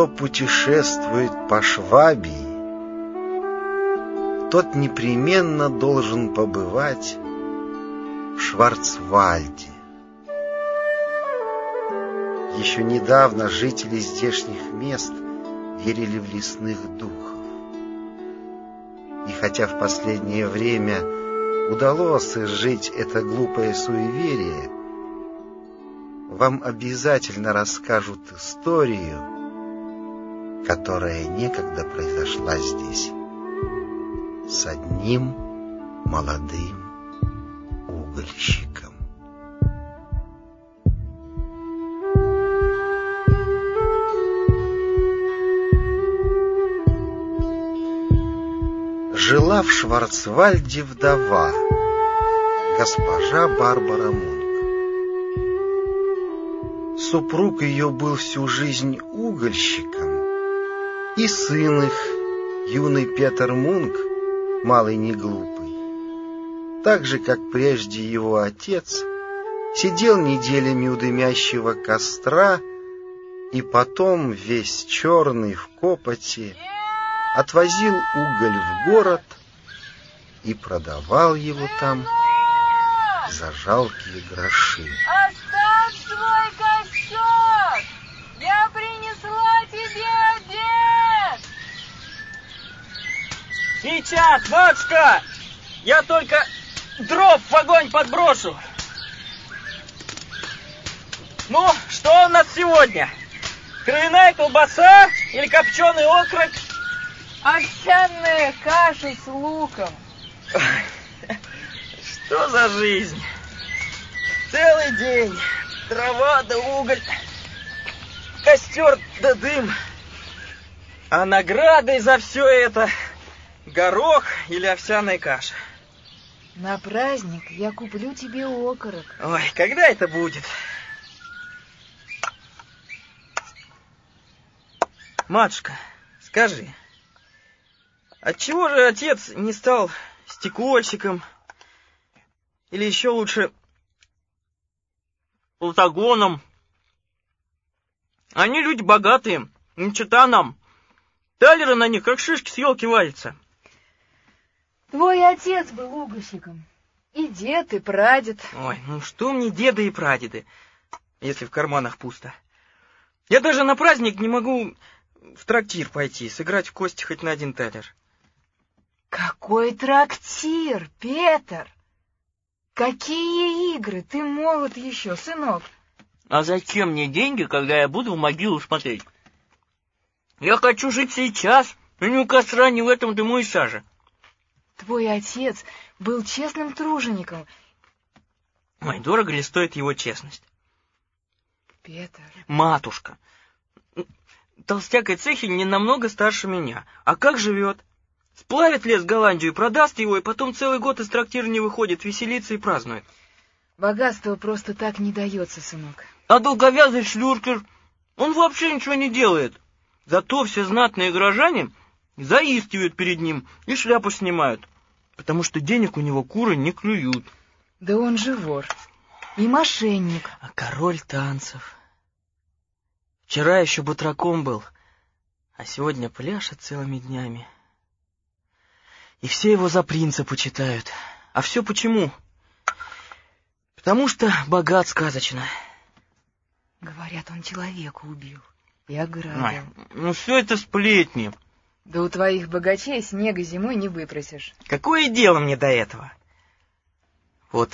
Кто путешествует по Швабии, тот непременно должен побывать в Шварцвальде. Еще недавно жители здешних мест верили в лесных духов. И хотя в последнее время удалось изжить это глупое суеверие, вам обязательно расскажут историю, которая некогда произошла здесь с одним молодым угольщиком. Жила в Шварцвальде вдова, госпожа Барбара Мунк. Супруг ее был всю жизнь угольщиком, и сын их, юный Петер Мунк, малый не глупый. Так же, как прежде его отец, сидел неделями у дымящего костра и потом, весь черный в копоти, отвозил уголь в город и продавал его там за жалкие гроши. Оставь свой костер! Я принесла тебе обед! Сейчас, матушка! Я только дров в огонь подброшу. Ну, что у нас сегодня? Кровяная колбаса или копченый окорок? Овсяная каша с луком. Что за жизнь? Целый день. Трава да уголь. Костер да дым. А наградой за все это горох или овсяная каша. На праздник я куплю тебе окорок. Ой, когда это будет? Матушка, скажи, отчего же отец не стал стекольщиком? Или еще лучше платагоном? Они люди богатые, не чита нам. Талеры на них, как шишки с елки валятся. Твой отец был угольщиком. И дед, и прадед. Ой, ну что мне деды и прадеды, если в карманах пусто. Я даже на праздник не могу в трактир пойти, сыграть в кости хоть на один талер. Какой трактир, Петр! Какие игры! Ты молод еще, сынок. А зачем мне деньги, когда я буду в могилу смотреть? Я хочу жить сейчас, и ни у костра, ни в этом дыму и саже. Твой отец был честным тружеником. Ой, дорого ли стоит его честность? Петр, Матушка, толстяк и цехи не намного старше меня. А как живет? Сплавит лес Голландию, продаст его, и потом целый год из трактира не выходит, веселится и празднует. богатство просто так не дается, сынок. А долговязый шлюркер, он вообще ничего не делает. Зато все знатные горожане заискивают перед ним и шляпу снимают, потому что денег у него куры не клюют. Да он же вор. И мошенник. А король танцев. Вчера еще бутраком был, а сегодня пляшет целыми днями. И все его за принца почитают. А все почему? Потому что богат сказочно. Говорят, он человека убил и ограбил. Ну все это сплетни. Да у твоих богачей снега зимой не выпросишь. Какое дело мне до этого? Вот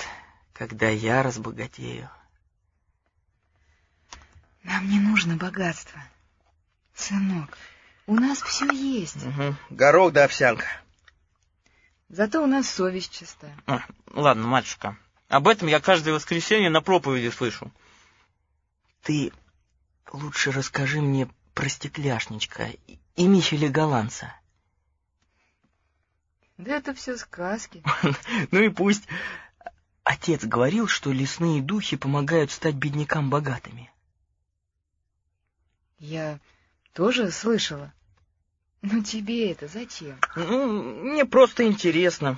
когда я разбогатею. Нам не нужно богатство. Сынок, у нас все есть. Угу. Горох да овсянка. Зато у нас совесть чистая. А, ладно, матушка, об этом я каждое воскресенье на проповеди слышу. Ты лучше расскажи мне про стекляшничка и Михеля Голландца. Да это все сказки. Ну и пусть. Отец говорил, что лесные духи помогают стать беднякам богатыми. Я тоже слышала. Но тебе это зачем? Ну, мне просто интересно.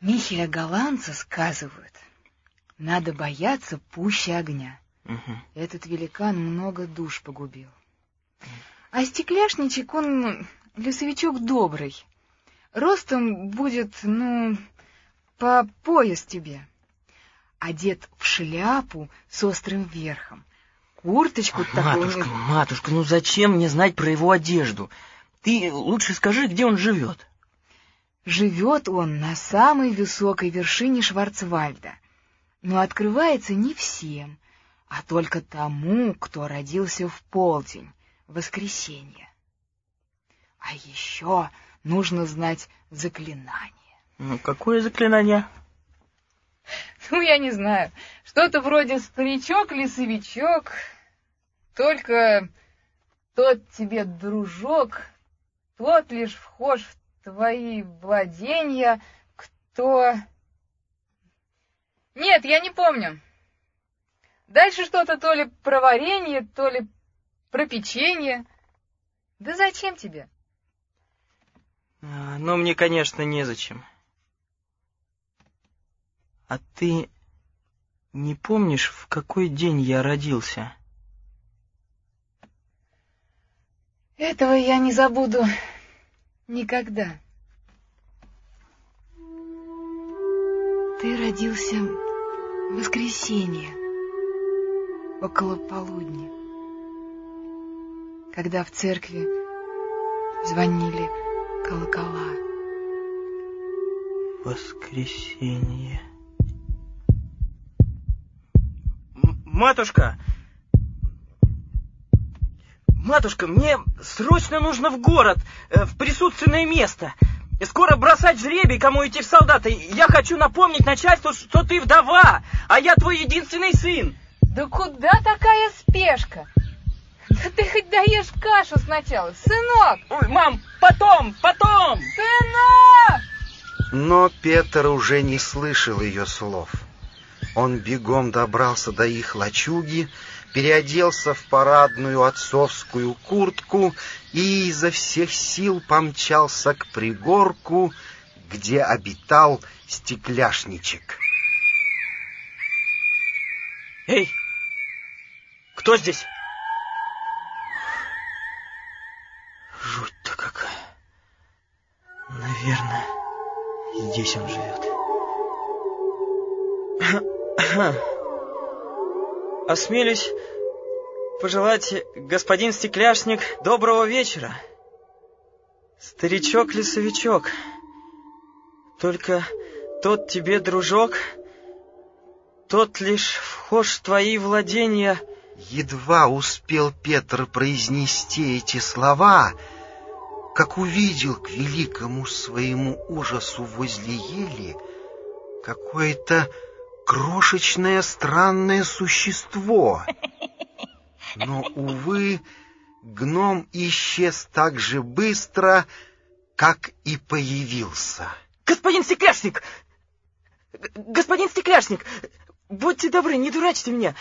Михеля Голландца сказывают, надо бояться пуще огня. Угу. Этот великан много душ погубил. А стекляшничек, он лесовичок добрый. Ростом будет, ну, по пояс тебе. Одет в шляпу с острым верхом. Курточку такую... Матушка, матушка, ну зачем мне знать про его одежду? Ты лучше скажи, где он живет. Живет он на самой высокой вершине Шварцвальда, но открывается не всем, а только тому, кто родился в полдень, воскресенье. А еще нужно знать заклинание. Ну, какое заклинание? Ну, я не знаю. Что-то вроде старичок-лесовичок. Только тот тебе дружок, тот лишь вхож в твои владения, кто... Нет, я не помню. Дальше что-то то ли про варенье, то ли про печенье. Да зачем тебе? А, ну, мне, конечно, незачем. А ты не помнишь, в какой день я родился? Этого я не забуду никогда. Ты родился в воскресенье, около полудня, когда в церкви звонили колокола. Воскресенье. Матушка! Матушка, мне срочно нужно в город, э, в присутственное место. Скоро бросать жребий, кому идти в солдаты. Я хочу напомнить начальству, что ты вдова, а я твой единственный сын. Да куда такая спешка? Да ты хоть даешь кашу сначала, сынок! Ой, мам, потом, потом! Сынок! Но Петр уже не слышал ее слов. Он бегом добрался до их лачуги, переоделся в парадную отцовскую куртку и изо всех сил помчался к пригорку, где обитал стекляшничек. Эй, кто здесь? Жуть-то какая. Наверное, здесь он живет. Осмелюсь пожелать, господин Стекляшник, доброго вечера. Старичок-лесовичок, только тот тебе, дружок, тот лишь вхож в твои владения. Едва успел Петр произнести эти слова, как увидел к великому своему ужасу возле ели какое-то крошечное странное существо. Но, увы, гном исчез так же быстро, как и появился. Господин Стекляшник! Господин Стекляшник! Будьте добры, не дурачьте меня.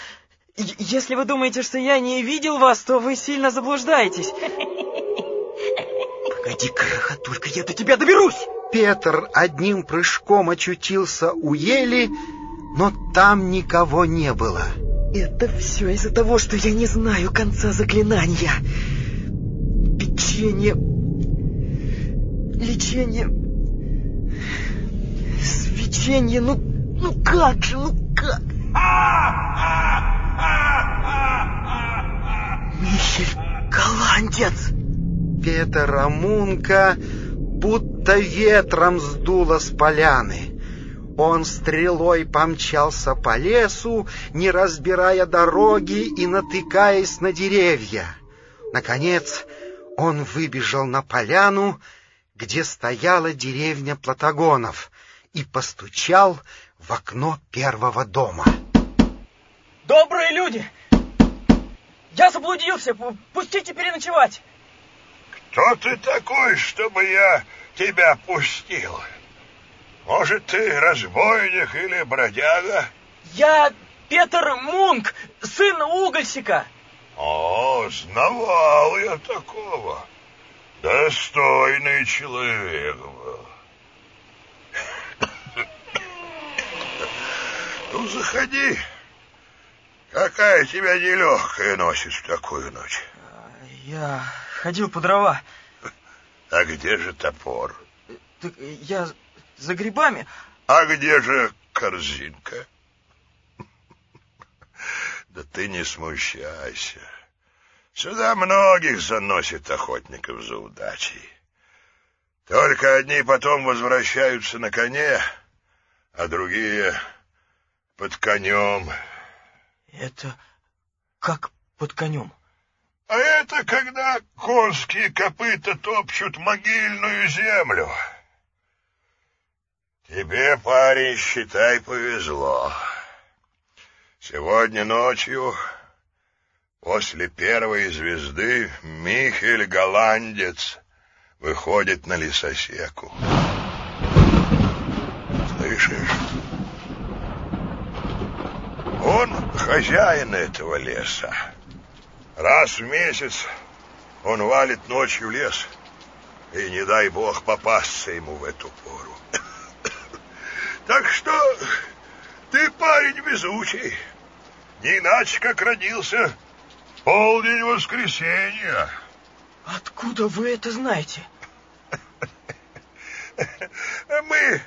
Если вы думаете, что я не видел вас, то вы сильно заблуждаетесь. Погоди, крохотулька, я до тебя доберусь! Петр одним прыжком очутился у ели, но там никого не было. Это все из-за того, что я не знаю конца заклинания. Печенье... Лечение... Свечение... Ну, ну как же, ну как? Михель Голландец! Петр Амунка будто ветром сдуло с поляны. Он стрелой помчался по лесу, не разбирая дороги и натыкаясь на деревья. Наконец он выбежал на поляну, где стояла деревня Платагонов, и постучал в окно первого дома. Добрые люди! Я заблудился, пустите переночевать! Кто ты такой, чтобы я тебя пустил? Может, ты разбойник или бродяга? Я Петр Мунк, сын угольщика. О, знавал я такого. Достойный человек был. Ну, заходи. Какая тебя нелегкая носит в такую ночь? Я ходил по дрова. А где же топор? Так я за грибами. А где же корзинка? Да ты не смущайся. Сюда многих заносит охотников за удачей. Только одни потом возвращаются на коне, а другие под конем. Это как под конем? А это когда конские копыта топчут могильную землю. Тебе, парень, считай, повезло. Сегодня ночью, после первой звезды, Михель Голландец выходит на лесосеку. Слышишь? Он хозяин этого леса. Раз в месяц он валит ночью в лес, и не дай бог попасться ему в эту пору. Так что ты парень везучий, не иначе как родился полдень воскресенья. Откуда вы это знаете? Мы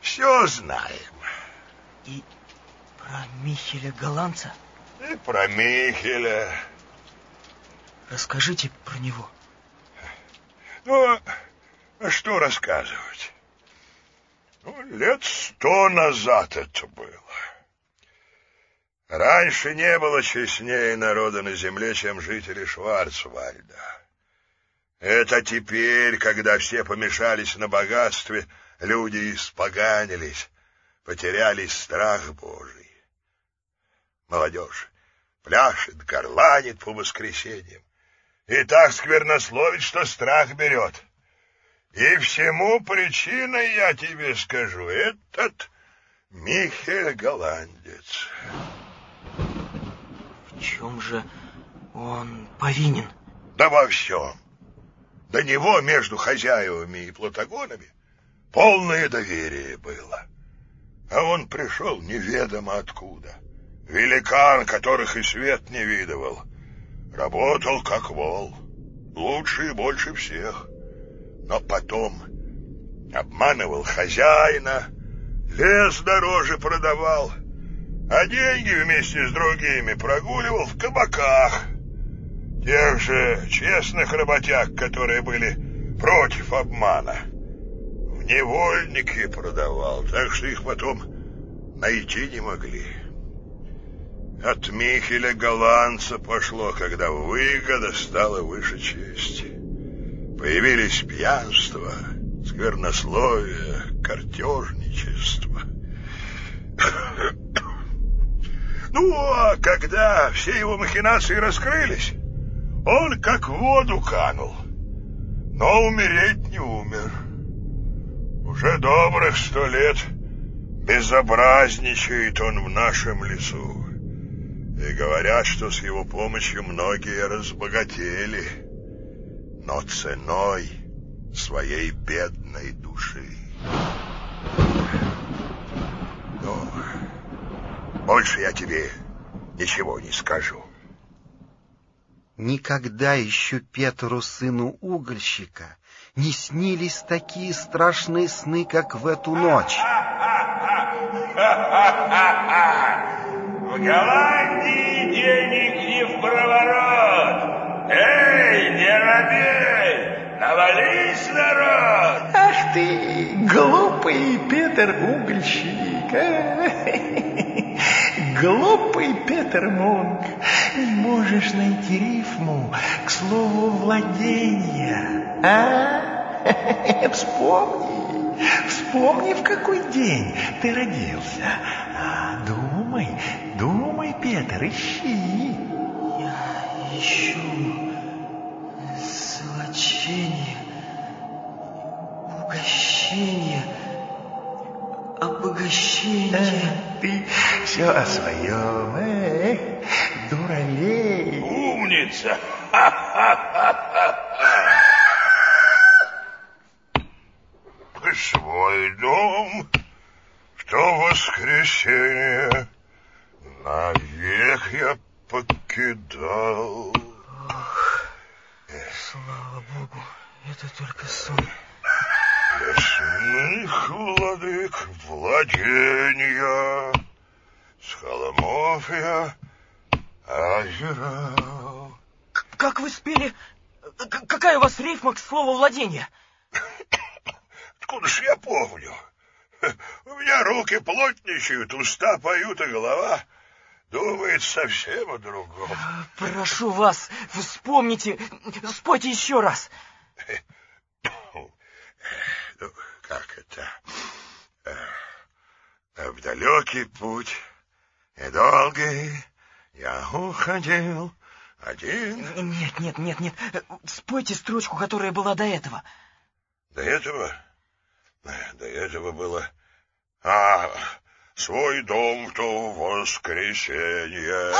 все знаем. И про Михеля Голландца? И про Михеля. Расскажите про него. Ну, а что рассказывать? Ну, лет сто назад это было. Раньше не было честнее народа на земле, чем жители Шварцвальда. Это теперь, когда все помешались на богатстве, люди испоганились, потеряли страх Божий. Молодежь пляшет, горланит по воскресеньям и так сквернословит, что страх берет. И всему причиной, я тебе скажу, этот Михель Голландец. В чем же он повинен? Да во всем. До него между хозяевами и платагонами полное доверие было. А он пришел неведомо откуда. Великан, которых и свет не видывал — Работал как вол, лучше и больше всех. Но потом обманывал хозяина, лес дороже продавал, а деньги вместе с другими прогуливал в кабаках. Тех же честных работяг, которые были против обмана. В невольники продавал, так что их потом найти не могли. От Михеля голландца пошло, когда выгода стала выше чести. Появились пьянство, сквернословие, картежничество. Ну, а когда все его махинации раскрылись, он как в воду канул, но умереть не умер. Уже добрых сто лет безобразничает он в нашем лесу. И говорят, что с его помощью многие разбогатели, но ценой своей бедной души. Но больше я тебе ничего не скажу. Никогда еще Петру, сыну угольщика, не снились такие страшные сны, как в эту ночь. В Голландии денег не в проворот. Эй, не робей, навались, народ! Ах ты, глупый Петр Угольщик! А? Глупый Петр Мунк, не можешь найти рифму к слову владения, а? Вспомни, вспомни, в какой день ты родился. Петр, ищи. Я ищу золочение, угощение, обогащение. А, ты все о своем, эх, дуралей. Умница! Свой дом в то воскресенье Навек я покидал. Ох, слава богу, это только сон. Лесных владык владения, С холмов я озирал. Как вы спели? Какая у вас рифма к слову владения? Откуда ж я помню? У меня руки плотничают, уста поют, а голова думает совсем о другом. Прошу вас, вспомните, спойте еще раз. Ну, как это? В далекий путь и долгий я уходил один. Нет, нет, нет, нет. Спойте строчку, которая была до этого. До этого? До этого было... А, свой дом в то воскресенье.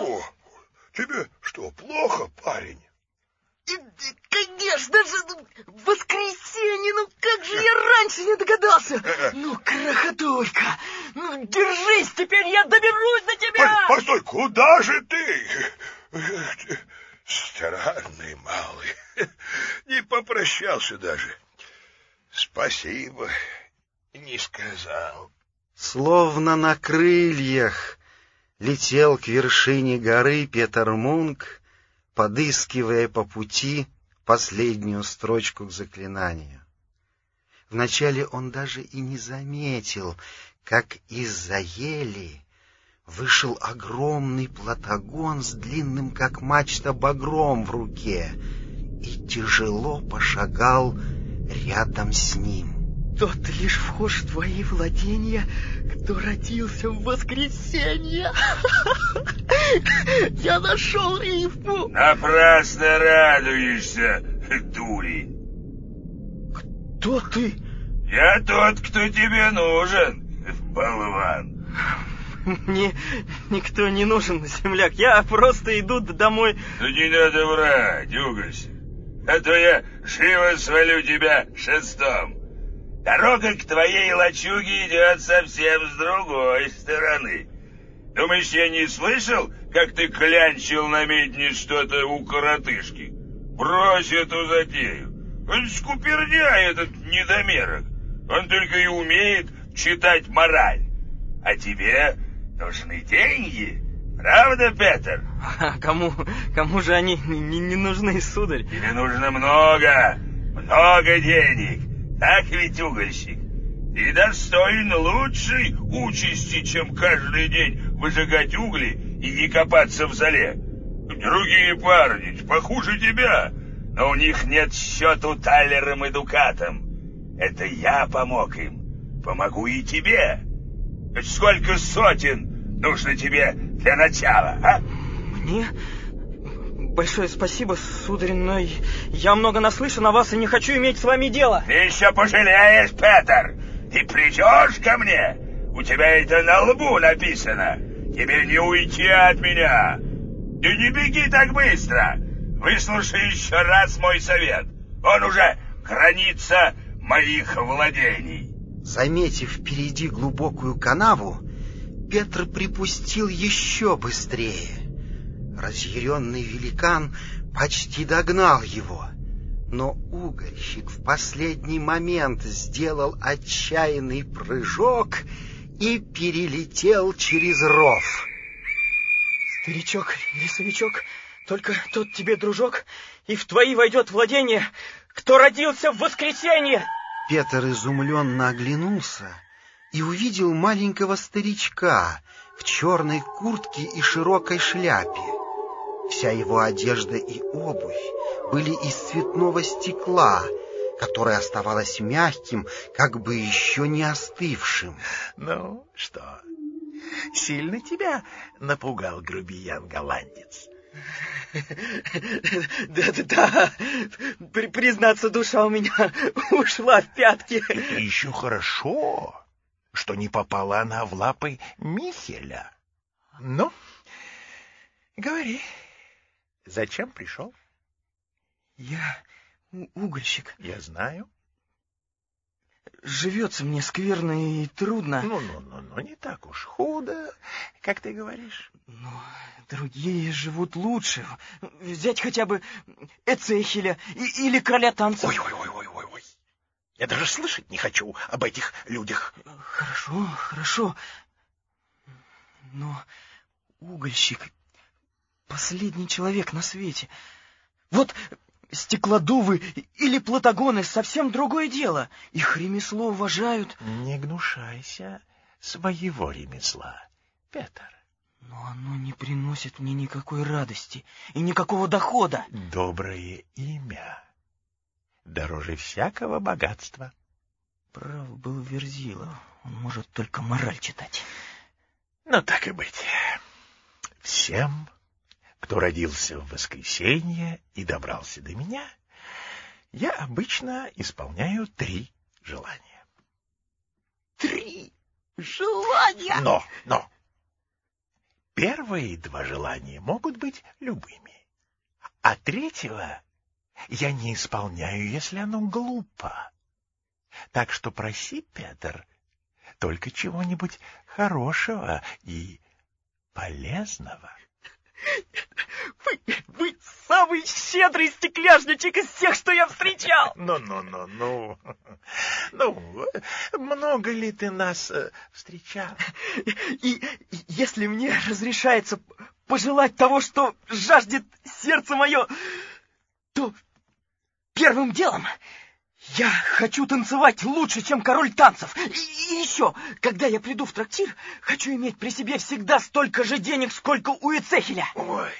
О, тебе что, плохо, парень? Конечно же, ну, воскресенье, ну как же я раньше не догадался? Ну, крохотулька, ну держись, теперь я доберусь до тебя! Постой, куда же ты? Странный малый, не попрощался даже. Спасибо, не сказал. Словно на крыльях летел к вершине горы Петер Мунк, подыскивая по пути последнюю строчку к заклинанию. Вначале он даже и не заметил, как из-за ели вышел огромный платагон с длинным, как мачта, багром в руке и тяжело пошагал рядом с ним. Тот лишь вхож в твои владения, кто родился в воскресенье. Я нашел рифму. Напрасно радуешься, дури. Кто ты? Я тот, кто тебе нужен, болван. Мне никто не нужен, земляк. Я просто иду домой. Да не надо врать, уголься. А то я живо свалю тебя шестом. Дорога к твоей лачуге идет совсем с другой стороны. Думаешь, я не слышал, как ты клянчил на медне что-то у коротышки? Брось эту затею. Он скупердя, этот недомерок. Он только и умеет читать мораль. А тебе нужны деньги, правда, Петер? А кому, кому же они не, не нужны, сударь? Тебе нужно много, много денег. Так ведь, угольщик? Ты достоин лучшей участи, чем каждый день выжигать угли и не копаться в зале. Другие парни похуже тебя, но у них нет счету талером и дукатом. Это я помог им. Помогу и тебе. Сколько сотен нужно тебе для начала, а? Мне? Большое спасибо, сударь, но я много наслышан о вас и не хочу иметь с вами дело. Ты еще пожалеешь, Петр. Ты придешь ко мне? У тебя это на лбу написано. Тебе не уйти от меня. Ты не беги так быстро. Выслушай еще раз мой совет. Он уже граница моих владений. Заметив впереди глубокую канаву, Петр припустил еще быстрее. Разъяренный великан почти догнал его, но угольщик в последний момент сделал отчаянный прыжок и перелетел через ров. Старичок, лесовичок, только тот тебе, дружок, и в твои войдет владение, кто родился в воскресенье. Петр изумленно оглянулся и увидел маленького старичка в черной куртке и широкой шляпе. Вся его одежда и обувь были из цветного стекла, которое оставалось мягким, как бы еще не остывшим. — Ну, что, сильно тебя напугал грубиян-голландец? Да-да-да, признаться, душа у меня ушла в пятки. Это еще хорошо, что не попала она в лапы Михеля. Ну, говори, зачем пришел? Я угольщик. Я знаю. живется мне скверно и трудно. Ну-ну-ну, не так уж худо, как ты говоришь. Но другие живут лучше. Взять хотя бы Эцехеля или короля танцев. Ой-ой-ой-ой-ой. Я даже слышать не хочу об этих людях. Хорошо, хорошо. Но угольщик — последний человек на свете. Вот стеклодувы или платагоны — совсем другое дело. Их ремесло уважают. Не гнушайся своего ремесла, Петр. Но оно не приносит мне никакой радости и никакого дохода. Доброе имя дороже всякого богатства. Прав был Верзилов. Он может только мораль читать. Ну, так и быть. Всем, кто родился в воскресенье и добрался до меня, я обычно исполняю три желания. Три желания? Но, но, первые два желания могут быть любыми, а третьего я не исполняю, если оно глупо. Так что проси, Петр, только чего-нибудь хорошего и полезного. Вы, вы самый щедрый стекляшничек из всех, что я встречал. Ну-ну-ну-ну. Ну, много ли ты нас э, встречал? И, и если мне разрешается пожелать того, что жаждет сердце мое, то первым делом я хочу танцевать лучше, чем король танцев. И, и еще, когда я приду в трактир, хочу иметь при себе всегда столько же денег, сколько у Эцехеля. Ой,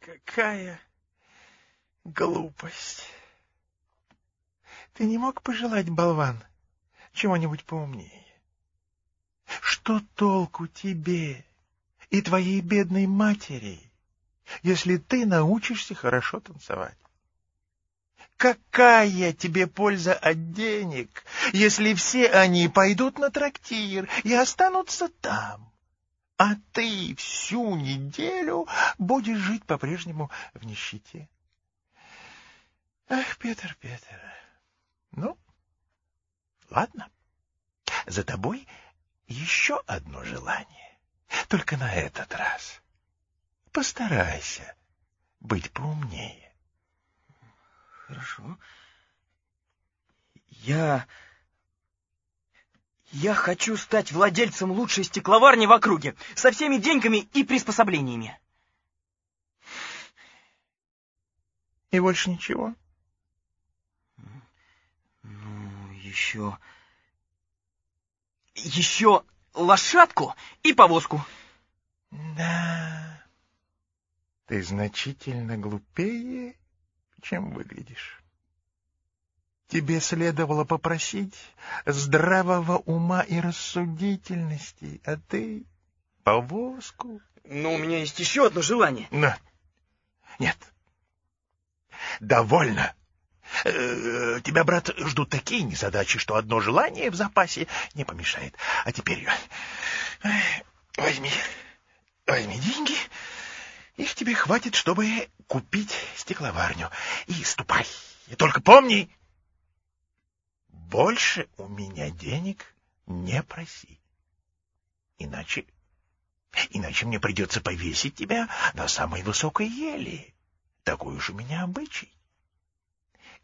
какая глупость. Ты не мог пожелать, болван, чего-нибудь поумнее? Что толку тебе и твоей бедной матери, если ты научишься хорошо танцевать? Какая тебе польза от денег, если все они пойдут на трактир и останутся там, а ты всю неделю будешь жить по-прежнему в нищете? Ах, Петр, Петр, ну, ладно, за тобой еще одно желание, только на этот раз постарайся быть поумнее. Хорошо. Я... Я хочу стать владельцем лучшей стекловарни в округе, со всеми деньгами и приспособлениями. И больше ничего? Ну, еще... Еще лошадку и повозку. Да, ты значительно глупее чем выглядишь. Тебе следовало попросить здравого ума и рассудительности, а ты — повозку. Но у меня есть еще одно желание. На. Нет. Довольно. Э, тебя, брат, ждут такие незадачи, что одно желание в запасе не помешает. А теперь э, возьми, возьми деньги их тебе хватит, чтобы купить стекловарню. И ступай. И только помни, больше у меня денег не проси. Иначе... Иначе мне придется повесить тебя на самой высокой ели. Такой уж у меня обычай.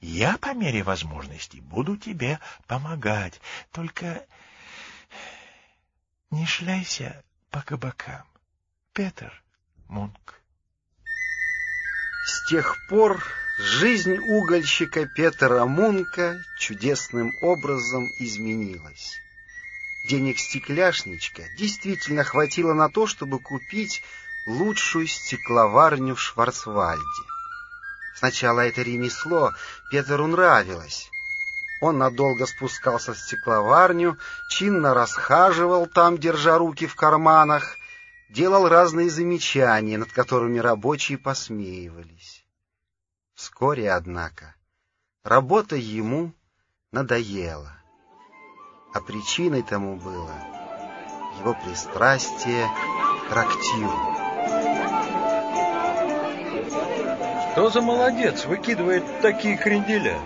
Я по мере возможности буду тебе помогать. Только не шляйся по кабакам, Петер Мунк. С тех пор жизнь угольщика Петра Мунка чудесным образом изменилась. Денег стекляшничка действительно хватило на то, чтобы купить лучшую стекловарню в Шварцвальде. Сначала это ремесло Петру нравилось. Он надолго спускался в стекловарню, чинно расхаживал там, держа руки в карманах, делал разные замечания, над которыми рабочие посмеивались. Вскоре, однако, работа ему надоела, а причиной тому было его пристрастие к трактиру. Что за молодец выкидывает такие кренделя?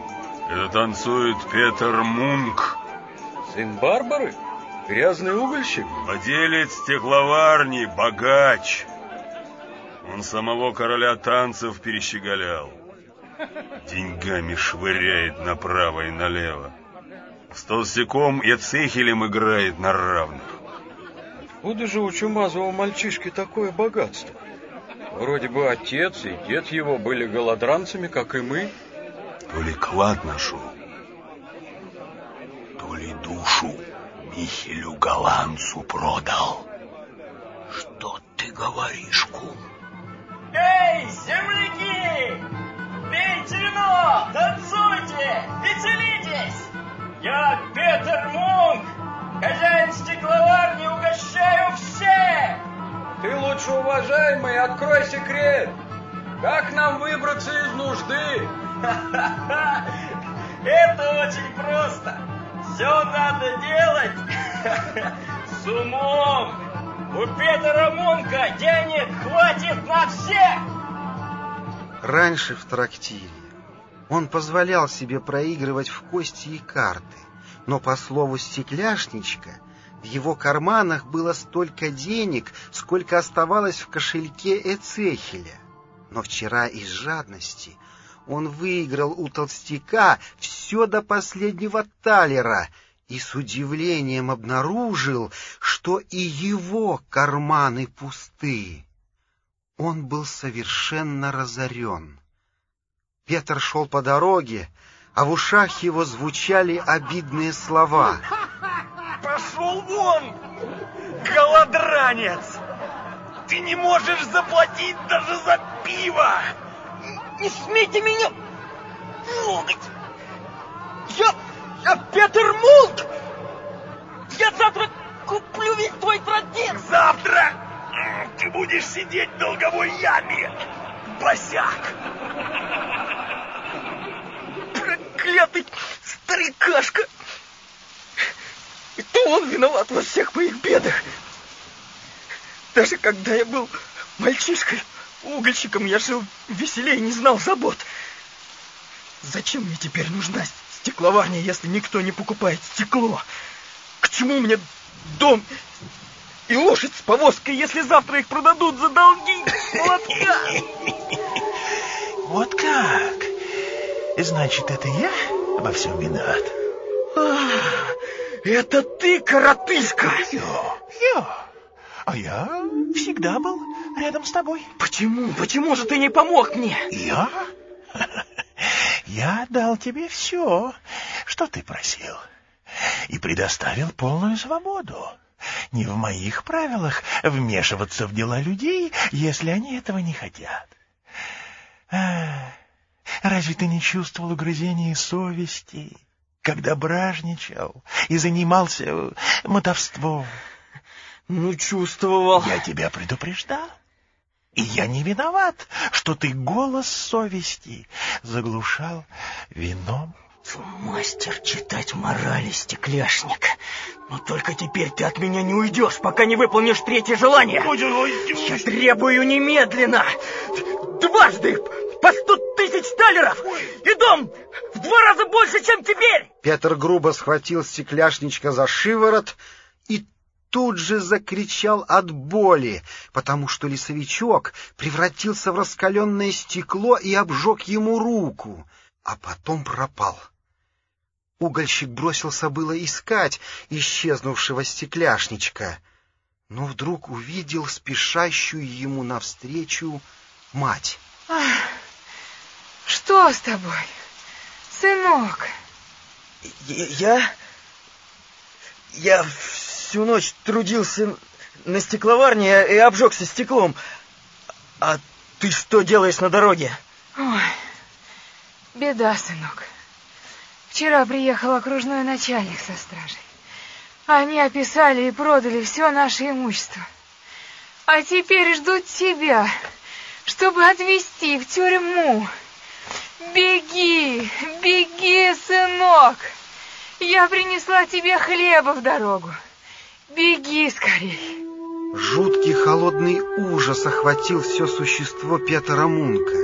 Это танцует Петер Мунк. Сын Барбары? Грязный угольщик? Владелец стекловарни, богач. Он самого короля танцев перещеголял. Деньгами швыряет направо и налево. С толстяком и цехелем играет на равных. Откуда же у чумазого мальчишки такое богатство? Вроде бы отец и дед его были голодранцами, как и мы. То ли клад нашел, то ли душу Михелю Голландцу продал. Что ты говоришь, кум? Эй, земляки! Пейте вино, танцуйте, веселитесь! Я Петер Мунк, хозяин стекловарни, угощаю всех! Ты лучше, уважаемый, открой секрет. Как нам выбраться из нужды? Это очень просто. Все надо делать с умом. У Петера Мунка денег хватит на всех. Раньше в трактире он позволял себе проигрывать в кости и карты, но, по слову стекляшничка, в его карманах было столько денег, сколько оставалось в кошельке Эцехеля. Но вчера из жадности он выиграл у толстяка все до последнего талера и с удивлением обнаружил, что и его карманы пусты. Он был совершенно разорен. Петр шел по дороге, а в ушах его звучали обидные слова. Пошел вон, голодранец! Ты не можешь заплатить даже за пиво! Не смейте меня трогать! Я, я Петер Мунк! Я завтра куплю весь твой тротил! Завтра ты будешь сидеть в долговой яме, босяк! Проклятый старикашка! Это он виноват во всех моих бедах. Даже когда я был мальчишкой, угольщиком, я жил веселее, не знал забот. Зачем мне теперь нужна стекловарня, если никто не покупает стекло? К чему мне дом и лошадь с повозкой, если завтра их продадут за долги молотка? Вот как? Значит, это я во всем виноват? А, это ты, коротышка! Я, я. А я всегда был рядом с тобой. Почему? Почему же ты не помог мне? Я? Я дал тебе все, что ты просил, и предоставил полную свободу. Не в моих правилах вмешиваться в дела людей, если они этого не хотят. А, разве ты не чувствовал угрызения совести, когда бражничал и занимался мотовством? Ну, чувствовал. Я тебя предупреждал. И я не виноват, что ты голос совести заглушал вином. Мастер читать морали, стекляшник. Но только теперь ты от меня не уйдешь, пока не выполнишь третье желание. Я требую немедленно. Дважды по сто тысяч талеров и дом в два раза больше, чем теперь. Петр грубо схватил стекляшничка за шиворот и тут же закричал от боли, потому что лесовичок превратился в раскаленное стекло и обжег ему руку, а потом пропал. Угольщик бросился было искать исчезнувшего стекляшничка, но вдруг увидел спешащую ему навстречу мать. Ах, что с тобой, сынок? Я... Я всю ночь трудился на стекловарне и обжегся стеклом. А ты что делаешь на дороге? Ой, беда, сынок. Вчера приехал окружной начальник со стражей. Они описали и продали все наше имущество. А теперь ждут тебя, чтобы отвезти в тюрьму. Беги, беги, сынок. Я принесла тебе хлеба в дорогу. Беги скорей. Жуткий холодный ужас охватил все существо Петра Мунка.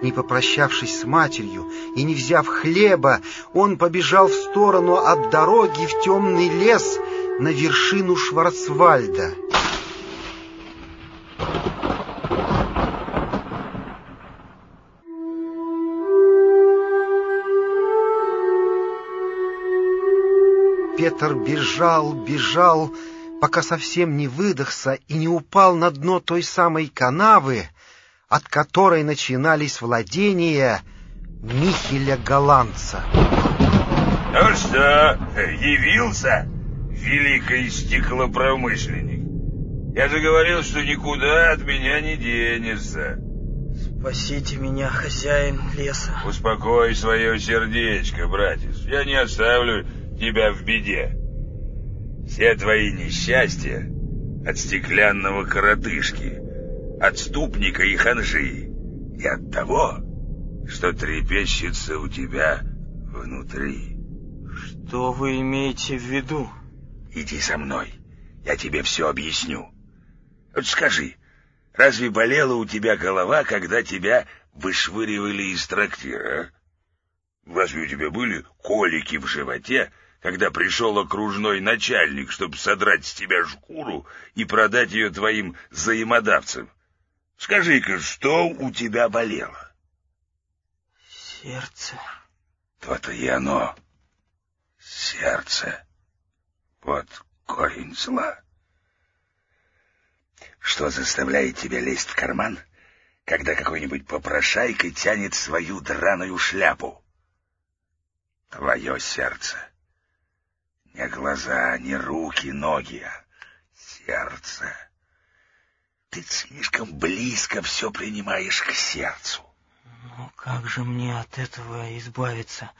Не попрощавшись с матерью и не взяв хлеба, он побежал в сторону от дороги в темный лес на вершину Шварцвальда. Петр бежал, бежал, пока совсем не выдохся и не упал на дно той самой канавы, от которой начинались владения Михеля Голландца. Ну что, явился, великий стеклопромышленник? Я же говорил, что никуда от меня не денешься. Спасите меня, хозяин леса. Успокой свое сердечко, братец. Я не оставлю тебя в беде. Все твои несчастья от стеклянного коротышки, отступника и ханжи, и от того, что трепещется у тебя внутри. Что вы имеете в виду? Иди со мной, я тебе все объясню. Вот скажи, разве болела у тебя голова, когда тебя вышвыривали из трактира? Разве у тебя были колики в животе, когда пришел окружной начальник, чтобы содрать с тебя шкуру и продать ее твоим взаимодавцам. Скажи-ка, что у тебя болело? Сердце. То-то и оно. Сердце. Вот корень зла. Что заставляет тебя лезть в карман, когда какой-нибудь попрошайка тянет свою драную шляпу? Твое сердце. Не глаза, не руки, ноги, а сердце. Ты слишком близко все принимаешь к сердцу. Ну как же мне от этого избавиться?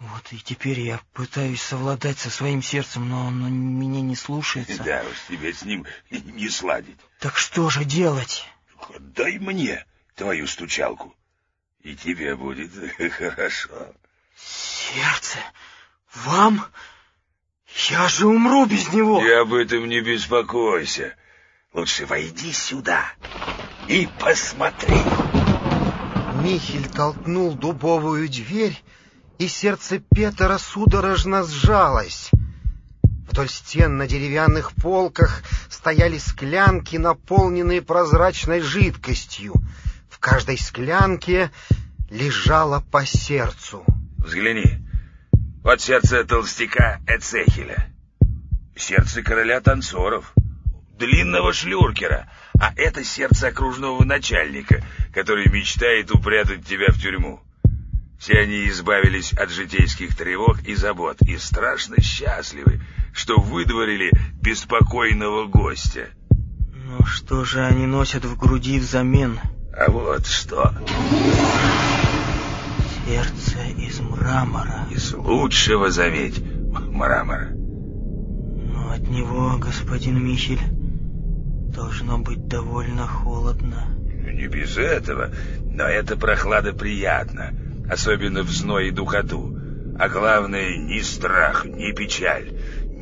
Вот и теперь я пытаюсь совладать со своим сердцем, но оно меня не слушается. Да уж, тебе с ним не сладить. Так что же делать? Дай мне твою стучалку, и тебе будет хорошо. Сердце? Вам? Я же умру без него. Ты об этом не беспокойся. Лучше войди сюда и посмотри. Михель толкнул дубовую дверь, и сердце Петра судорожно сжалось. Вдоль стен на деревянных полках стояли склянки, наполненные прозрачной жидкостью. В каждой склянке лежало по сердцу. Взгляни. Вот сердце толстяка Эцехеля. Сердце короля танцоров. Длинного шлюркера. А это сердце окружного начальника, который мечтает упрятать тебя в тюрьму. Все они избавились от житейских тревог и забот и страшно счастливы, что выдворили беспокойного гостя. Ну что же они носят в груди взамен? А вот что. Сердце из мрамора. Из лучшего, заметь, мрамора. Но от него, господин Михель, должно быть довольно холодно. Не без этого, но эта прохлада приятна, особенно в зной и духоту. А главное, ни страх, ни печаль,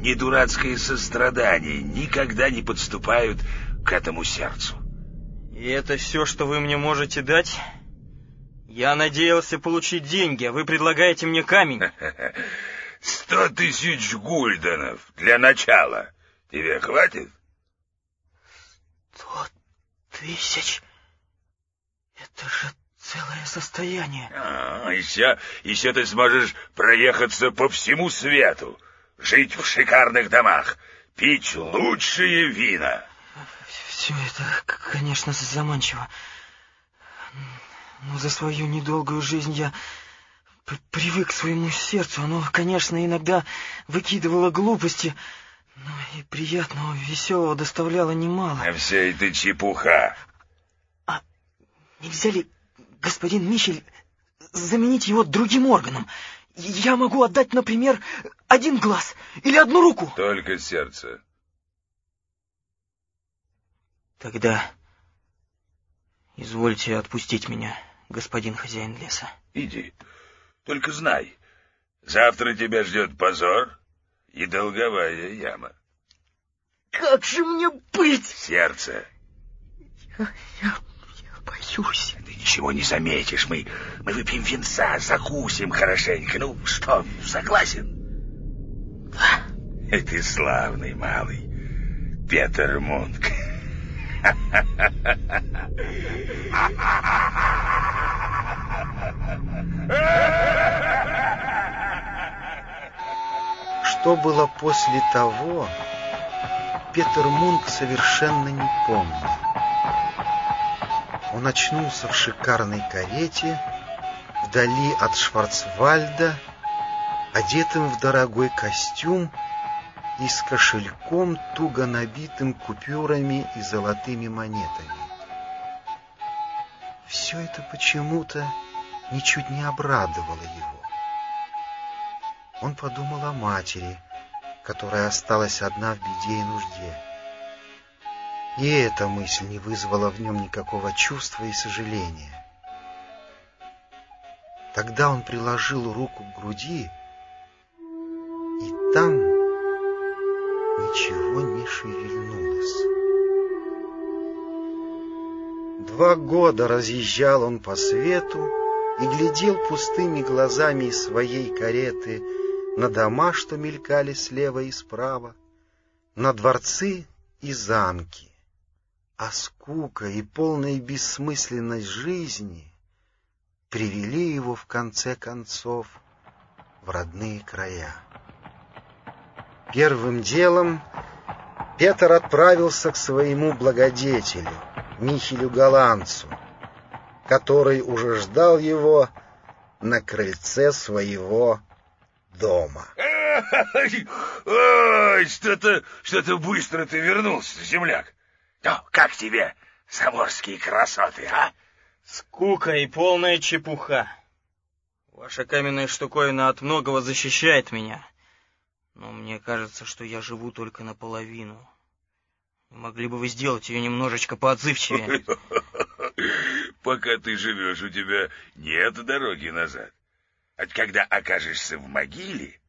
ни дурацкое сострадание никогда не подступают к этому сердцу. И это все, что вы мне можете дать? Я надеялся получить деньги, а вы предлагаете мне камень. Сто тысяч гульденов для начала. Тебе хватит? Сто тысяч? Это же целое состояние. А, еще, еще ты сможешь проехаться по всему свету, жить в шикарных домах, пить лучшие вина. Все это, конечно, заманчиво. Но за свою недолгую жизнь я привык к своему сердцу. Оно, конечно, иногда выкидывало глупости, но и приятного, веселого доставляло немало. А вся эта чепуха. А нельзя ли, господин Мишель, заменить его другим органом? Я могу отдать, например, один глаз или одну руку. Только сердце. Тогда извольте отпустить меня господин хозяин леса. Иди. Только знай, завтра тебя ждет позор и долговая яма. Как же мне быть? Сердце. Я, я, я боюсь. Ты ничего не заметишь. Мы, мы выпьем винца, закусим хорошенько. Ну что, согласен? Да. Ты славный малый, Петер Мунк. Что было после того, Петер Мунк совершенно не помнил. Он очнулся в шикарной карете, вдали от Шварцвальда, одетым в дорогой костюм и с кошельком, туго набитым купюрами и золотыми монетами. Все это почему-то ничуть не обрадовало его. Он подумал о матери, которая осталась одна в беде и нужде. И эта мысль не вызвала в нем никакого чувства и сожаления. Тогда он приложил руку к груди, и там ничего не шевельнулось. Два года разъезжал он по свету и глядел пустыми глазами из своей кареты на дома, что мелькали слева и справа, на дворцы и замки а скука и полная бессмысленность жизни привели его в конце концов в родные края. Первым делом Петр отправился к своему благодетелю, Михелю Голландцу, который уже ждал его на крыльце своего дома. Ой, что-то что быстро ты вернулся, земляк. Ну, как тебе заморские красоты, а? Скука и полная чепуха. Ваша каменная штуковина от многого защищает меня. Но мне кажется, что я живу только наполовину. могли бы вы сделать ее немножечко поотзывчивее? Пока ты живешь, у тебя нет дороги назад. А когда окажешься в могиле,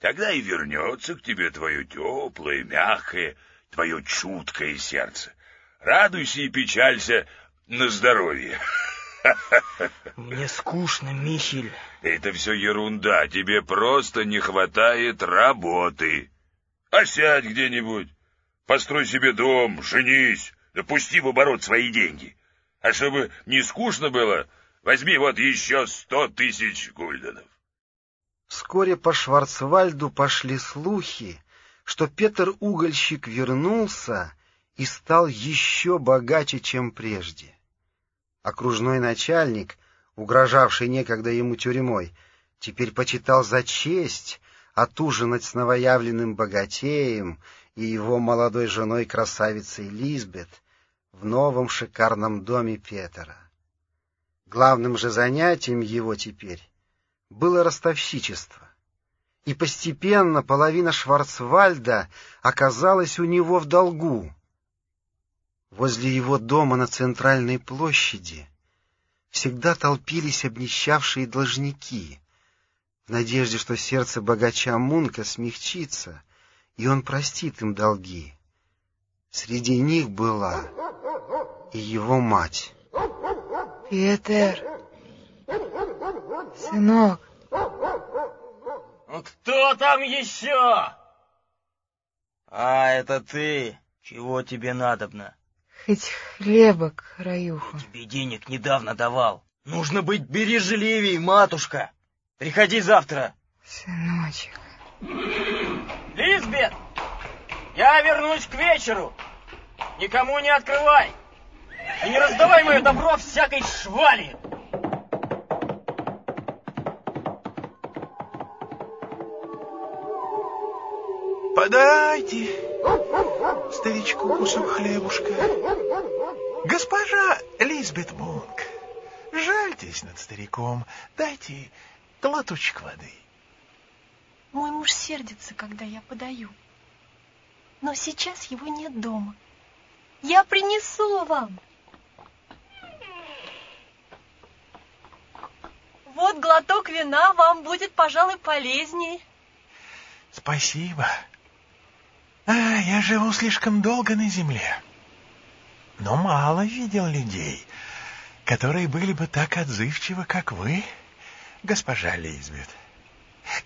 тогда и вернется к тебе твое теплое, мягкое, твое чуткое сердце. Радуйся и печалься на здоровье. Мне скучно, Михель. Это все ерунда. Тебе просто не хватает работы. А сядь где-нибудь, построй себе дом, женись, допусти в оборот свои деньги. А чтобы не скучно было, возьми вот еще сто тысяч гульденов. Вскоре по Шварцвальду пошли слухи, что Петр Угольщик вернулся и стал еще богаче, чем прежде. Окружной начальник, угрожавший некогда ему тюрьмой, теперь почитал за честь отужинать с новоявленным богатеем и его молодой женой красавицей Лизбет в новом шикарном доме Петра. Главным же занятием его теперь было ростовщичество и постепенно половина Шварцвальда оказалась у него в долгу. Возле его дома на центральной площади всегда толпились обнищавшие должники, в надежде, что сердце богача Мунка смягчится, и он простит им долги. Среди них была и его мать. — Петер, сынок, ну, кто там еще? А, это ты. Чего тебе надобно? Хоть хлеба краюху. Тебе денег недавно давал. Нужно быть бережливей, матушка. Приходи завтра. Сыночек. Лизбет, я вернусь к вечеру. Никому не открывай. И не раздавай мое добро всякой швали. Подайте старичку кусок хлебушка. Госпожа Лизбет Мунк, жальтесь над стариком, дайте глоточек воды. Мой муж сердится, когда я подаю. Но сейчас его нет дома. Я принесу вам. Вот глоток вина вам будет, пожалуй, полезнее. Спасибо. А, я живу слишком долго на земле, но мало видел людей, которые были бы так отзывчивы, как вы, госпожа Лизбет.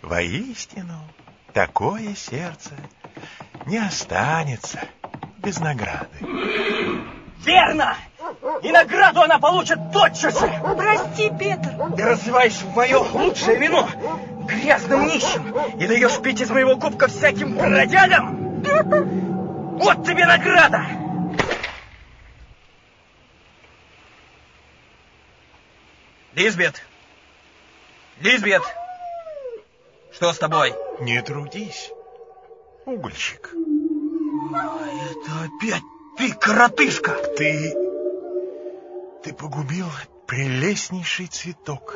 Воистину, такое сердце не останется без награды. Верно! И награду она получит тотчас же! Прости, Петр! Ты разливаешь мое лучшее вино грязным нищим и даешь пить из моего кубка всяким бродягам! Вот тебе награда! Лизбет! Лизбет! Что с тобой? Не трудись, угольщик. А это опять ты, коротышка! Ты... Ты погубил прелестнейший цветок.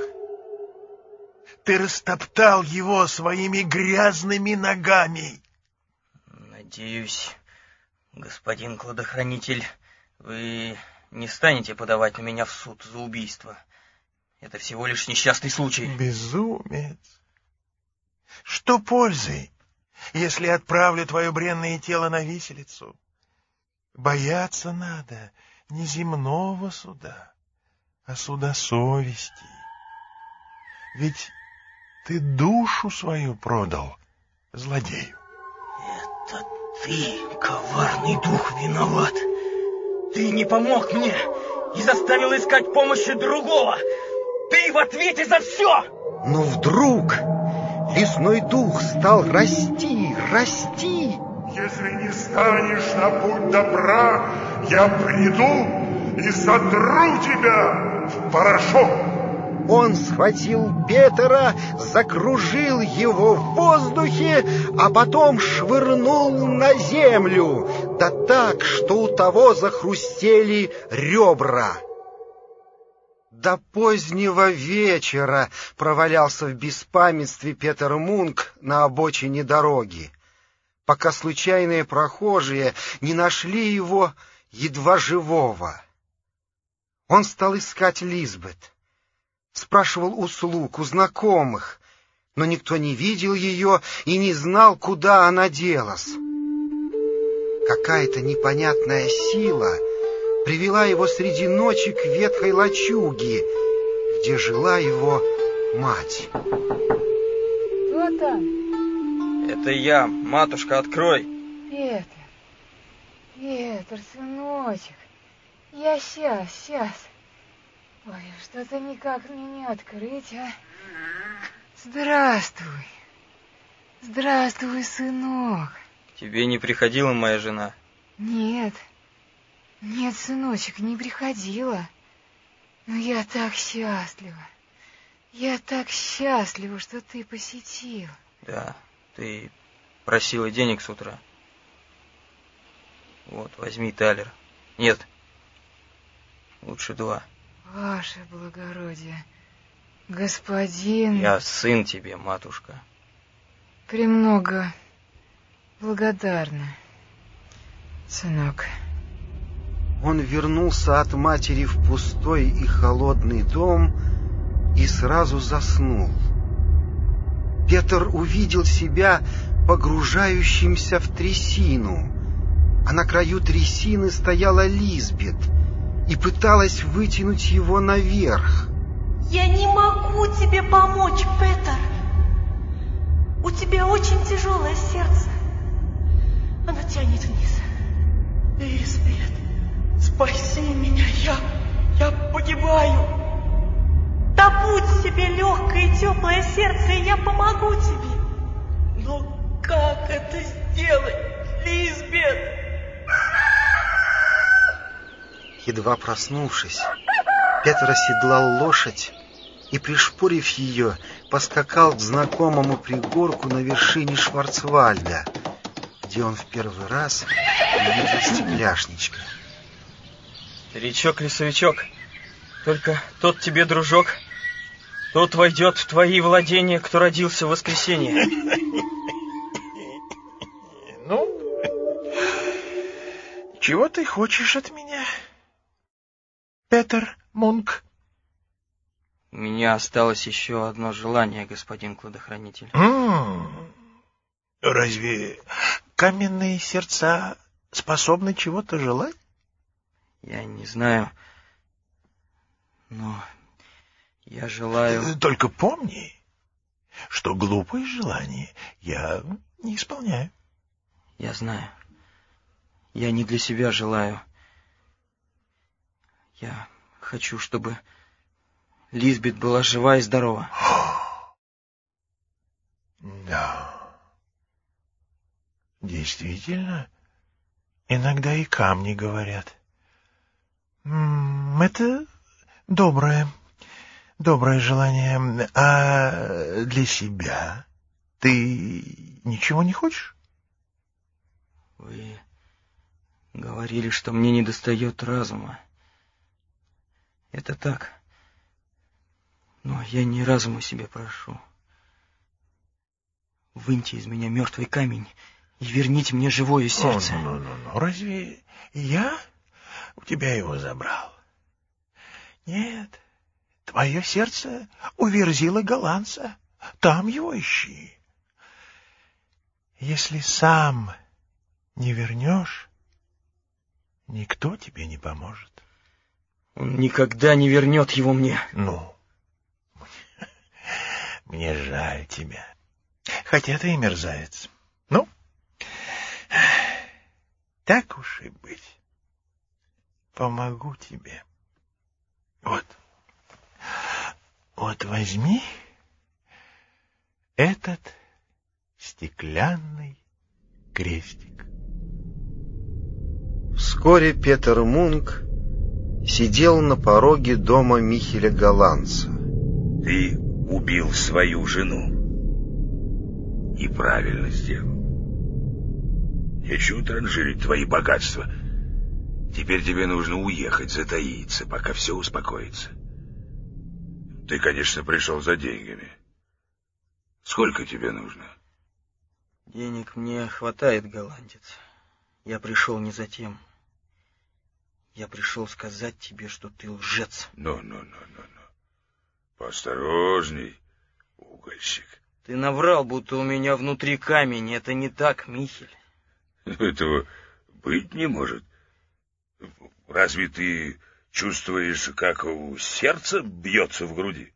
Ты растоптал его своими грязными ногами. Надеюсь, господин кладохранитель, вы не станете подавать на меня в суд за убийство. Это всего лишь несчастный случай. Безумец. Что пользы, если отправлю твое бренное тело на виселицу? Бояться надо не земного суда, а суда совести. Ведь ты душу свою продал злодею. Это ты, коварный дух, виноват. Ты не помог мне и заставил искать помощи другого. Ты в ответе за все! Но вдруг лесной дух стал расти, расти. Если не станешь на путь добра, я приду и сотру тебя в порошок. Он схватил Петера, закружил его в воздухе, а потом швырнул на землю, да так, что у того захрустели ребра. До позднего вечера провалялся в беспамятстве Петер Мунк на обочине дороги, пока случайные прохожие не нашли его едва живого. Он стал искать Лизбет, спрашивал у слуг, у знакомых, но никто не видел ее и не знал, куда она делась. Какая-то непонятная сила — привела его среди ночи к ветхой лачуге, где жила его мать. Кто там? Это я. Матушка, открой. Петр. Петр, сыночек. Я сейчас, сейчас. Ой, что-то никак мне не открыть, а. Здравствуй. Здравствуй, сынок. Тебе не приходила моя жена? Нет. Нет, сыночек, не приходила. Но я так счастлива. Я так счастлива, что ты посетил. Да, ты просила денег с утра. Вот, возьми талер. Нет, лучше два. Ваше благородие, господин... Я сын тебе, матушка. Премного благодарна, сынок. Он вернулся от матери в пустой и холодный дом и сразу заснул. Петр увидел себя погружающимся в трясину, а на краю трясины стояла Лизбет и пыталась вытянуть его наверх. Я не могу тебе помочь, Петр. У тебя очень тяжелое сердце. Оно тянет вниз. Лизбет. Спаси меня, я, я погибаю. Добудь себе легкое и теплое сердце, и я помогу тебе. Но как это сделать, Лизбет? Едва проснувшись, Петр оседлал лошадь и, пришпорив ее, поскакал к знакомому пригорку на вершине Шварцвальда, где он в первый раз увидел стекляшничка. Старичок-лесовичок, только тот тебе, дружок, тот войдет в твои владения, кто родился в воскресенье. Ну, чего ты хочешь от меня, Петер Мунк? У меня осталось еще одно желание, господин кладохранитель. Разве каменные сердца способны чего-то желать? Я не знаю, Но я желаю... Только помни, что глупые желания я не исполняю. Я знаю. Я не для себя желаю. Я хочу, чтобы Лизбет была жива и здорова. Да. Действительно, иногда и камни говорят. Это доброе, доброе желание. А для себя ты ничего не хочешь? Вы говорили, что мне недостает разума. Это так. Но я не разуму себе прошу. Выньте из меня мертвый камень и верните мне живое сердце. О, ну, ну, ну, разве я у тебя его забрал? Нет, твое сердце у Верзила голландца. Там его ищи. Если сам не вернешь, никто тебе не поможет. Он никогда не вернет его мне. Ну, мне жаль тебя. Хотя ты и мерзавец. Ну, так уж и быть. Помогу тебе. Вот. Вот возьми этот стеклянный крестик. Вскоре Петер Мунк сидел на пороге дома Михеля Голландца. Ты убил свою жену. И правильно сделал. Хочу транжирить твои богатства. Теперь тебе нужно уехать, затаиться, пока все успокоится. Ты, конечно, пришел за деньгами. Сколько тебе нужно? Денег мне хватает, голландец. Я пришел не за тем. Я пришел сказать тебе, что ты лжец. Ну-ну-ну-ну-ну. Поосторожней, угольщик. Ты наврал, будто у меня внутри камень. Это не так, Михель. Этого быть не может. Разве ты чувствуешь, как сердце бьется в груди?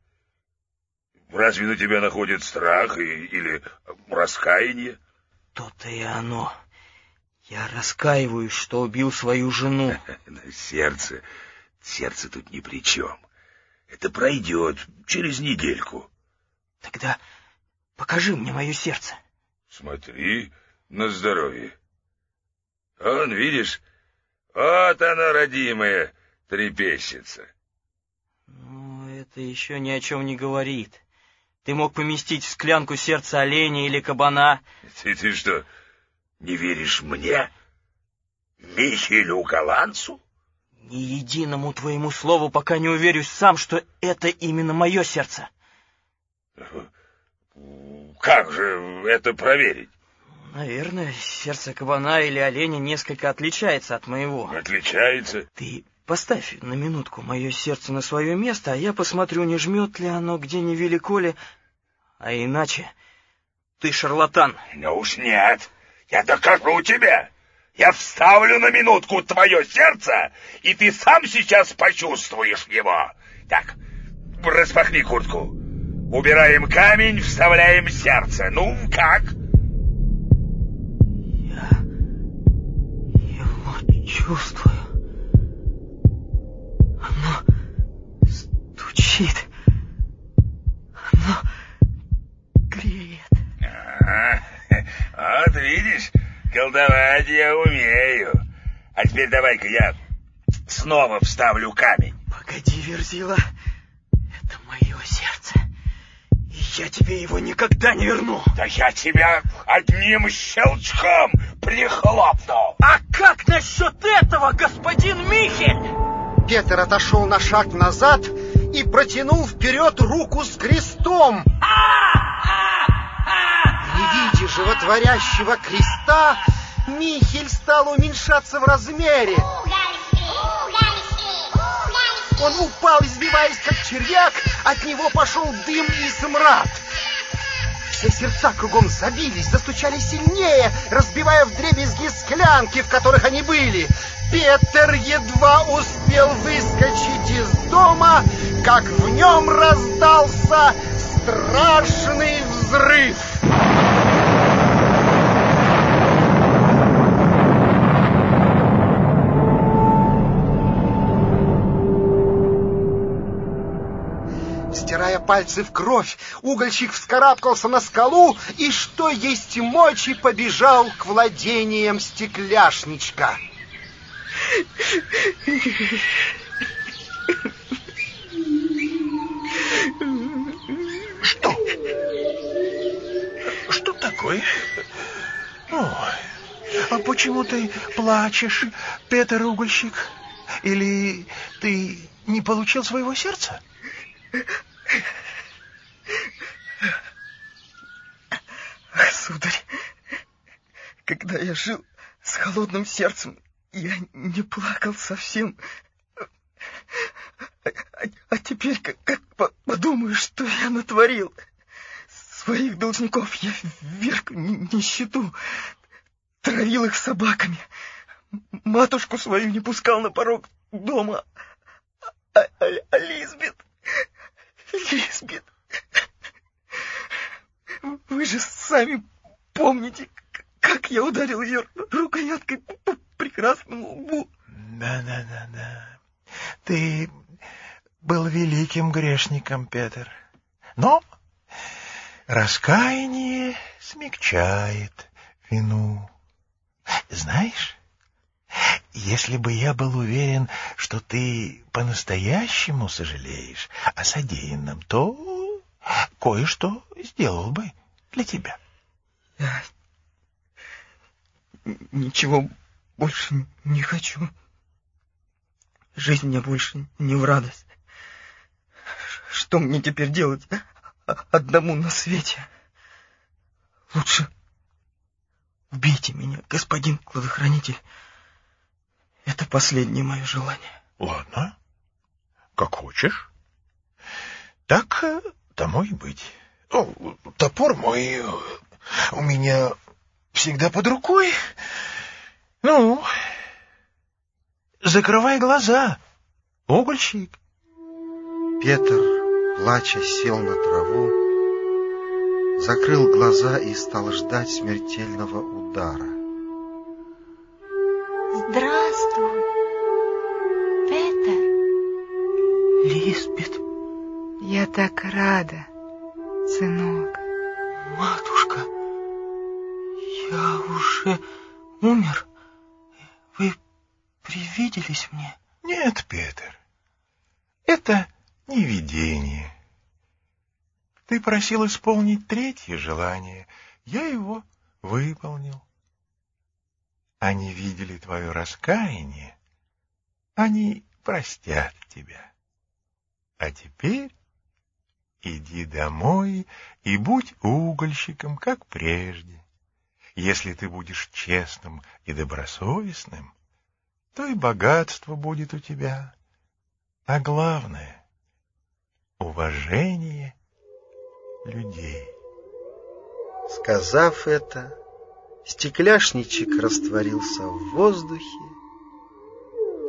Разве на тебя находит страх и, или раскаяние? То-то и оно. Я раскаиваюсь, что убил свою жену. Сердце, сердце тут ни при чем. Это пройдет через недельку. Тогда покажи мне мое сердце. Смотри на здоровье. Он, видишь, вот оно, родимое, трепещется. Ну, это еще ни о чем не говорит. Ты мог поместить в склянку сердце оленя или кабана. Ты, ты что, не веришь мне? Михелю Голландцу? Ни единому твоему слову, пока не уверюсь сам, что это именно мое сердце. Как же это проверить? Наверное, сердце кабана или оленя несколько отличается от моего. Отличается? Ты поставь на минутку мое сердце на свое место, а я посмотрю, не жмет ли оно, где невелико ли. А иначе ты шарлатан. Ну уж нет, я докажу тебе. Я вставлю на минутку твое сердце, и ты сам сейчас почувствуешь его. Так, распахни куртку. Убираем камень, вставляем сердце. Ну, как? Чувствую. Оно стучит. Оно греет. А, вот видишь, колдовать я умею. А теперь давай-ка я снова вставлю камень. Погоди, Верзила. Это мое сердце. И я тебе его никогда не верну. Да я тебя одним щелчком прихлопну. А как насчет этого, господин Михель? Петр отошел на шаг назад и протянул вперед руку с крестом. Не видя животворящего креста, Михель стал уменьшаться в размере. Он упал, избиваясь как червяк, от него пошел дым и смрад. Все сердца кругом забились, застучали сильнее, разбивая вдребезги склянки, в которых они были. Петр едва успел выскочить из дома, как в нем раздался страшный взрыв. Пальцы в кровь, угольщик вскарабкался на скалу и, что есть мочи, побежал к владениям стекляшничка. Что? Что такое? Ой, а почему ты плачешь, Петр Угольщик? Или ты не получил своего сердца? Сударь, когда я жил с холодным сердцем, я не плакал совсем. А, а теперь, как, как подумаю, что я натворил. Своих должников я вверх нищету, травил их собаками, матушку свою не пускал на порог дома, а, а, а Лизбет... Лизбет, вы же сами помните, как я ударил ее рукояткой по прекрасному лбу. Да-да-да-да. Ты был великим грешником, Петр. Но раскаяние смягчает вину. Знаешь, если бы я был уверен, что ты по-настоящему сожалеешь о содеянном, то кое-что сделал бы для тебя. Я ничего больше не хочу. Жизнь мне больше не в радость. Что мне теперь делать одному на свете? Лучше убейте меня, господин кладохранитель. Это последнее мое желание. Ладно, как хочешь. Так тому и быть. О, топор мой у меня всегда под рукой. Ну, закрывай глаза, угольщик. Петр, плача, сел на траву, закрыл глаза и стал ждать смертельного удара. Здравствуй, Я так рада, сынок. Матушка, я уже умер. Вы привиделись мне? Нет, Петр, это не видение. Ты просил исполнить третье желание, я его выполнил. Они видели твое раскаяние, они простят тебя. А теперь иди домой и будь угольщиком, как прежде. Если ты будешь честным и добросовестным, то и богатство будет у тебя. А главное — уважение людей. Сказав это, стекляшничек растворился в воздухе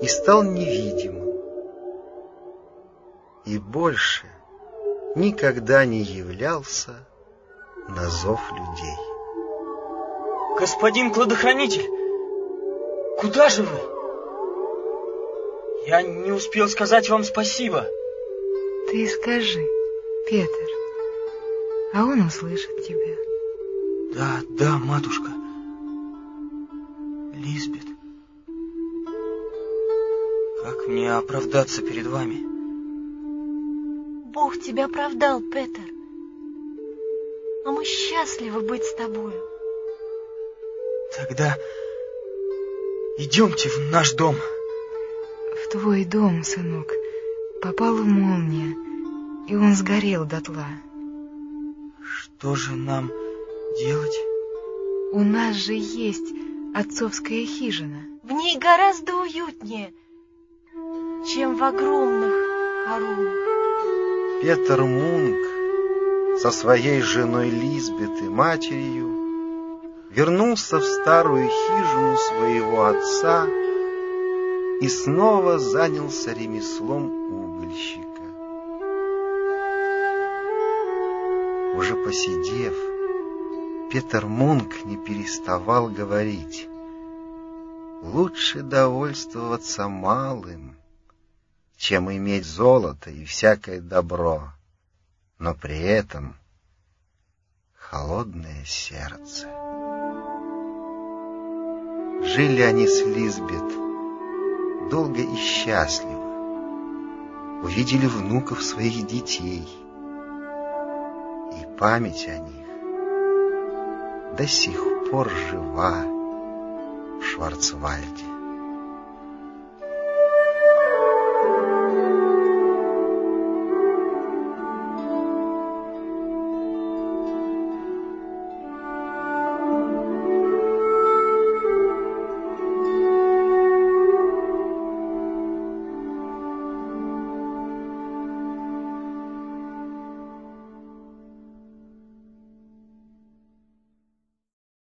и стал невидимым. И больше никогда не являлся на зов людей. Господин кладохранитель, куда же вы? Я не успел сказать вам спасибо. Ты скажи, Петр, а он услышит тебя. Да, да, матушка. Лизбет. Как мне оправдаться перед вами? Бог тебя оправдал, Петр. А мы счастливы быть с тобою. Тогда идемте в наш дом. В твой дом, сынок, попала молния, и он сгорел дотла. Что же нам делать? У нас же есть отцовская хижина. В ней гораздо уютнее, чем в огромных хоромах. Петер Мунк со своей женой Лизбет и матерью вернулся в старую хижину своего отца и снова занялся ремеслом угольщика. Уже посидев, Петер Мунк не переставал говорить. Лучше довольствоваться малым, чем иметь золото и всякое добро, но при этом холодное сердце. Жили они с Лизбет долго и счастливо, увидели внуков своих детей, и память о них до сих пор жива в Шварцвальде.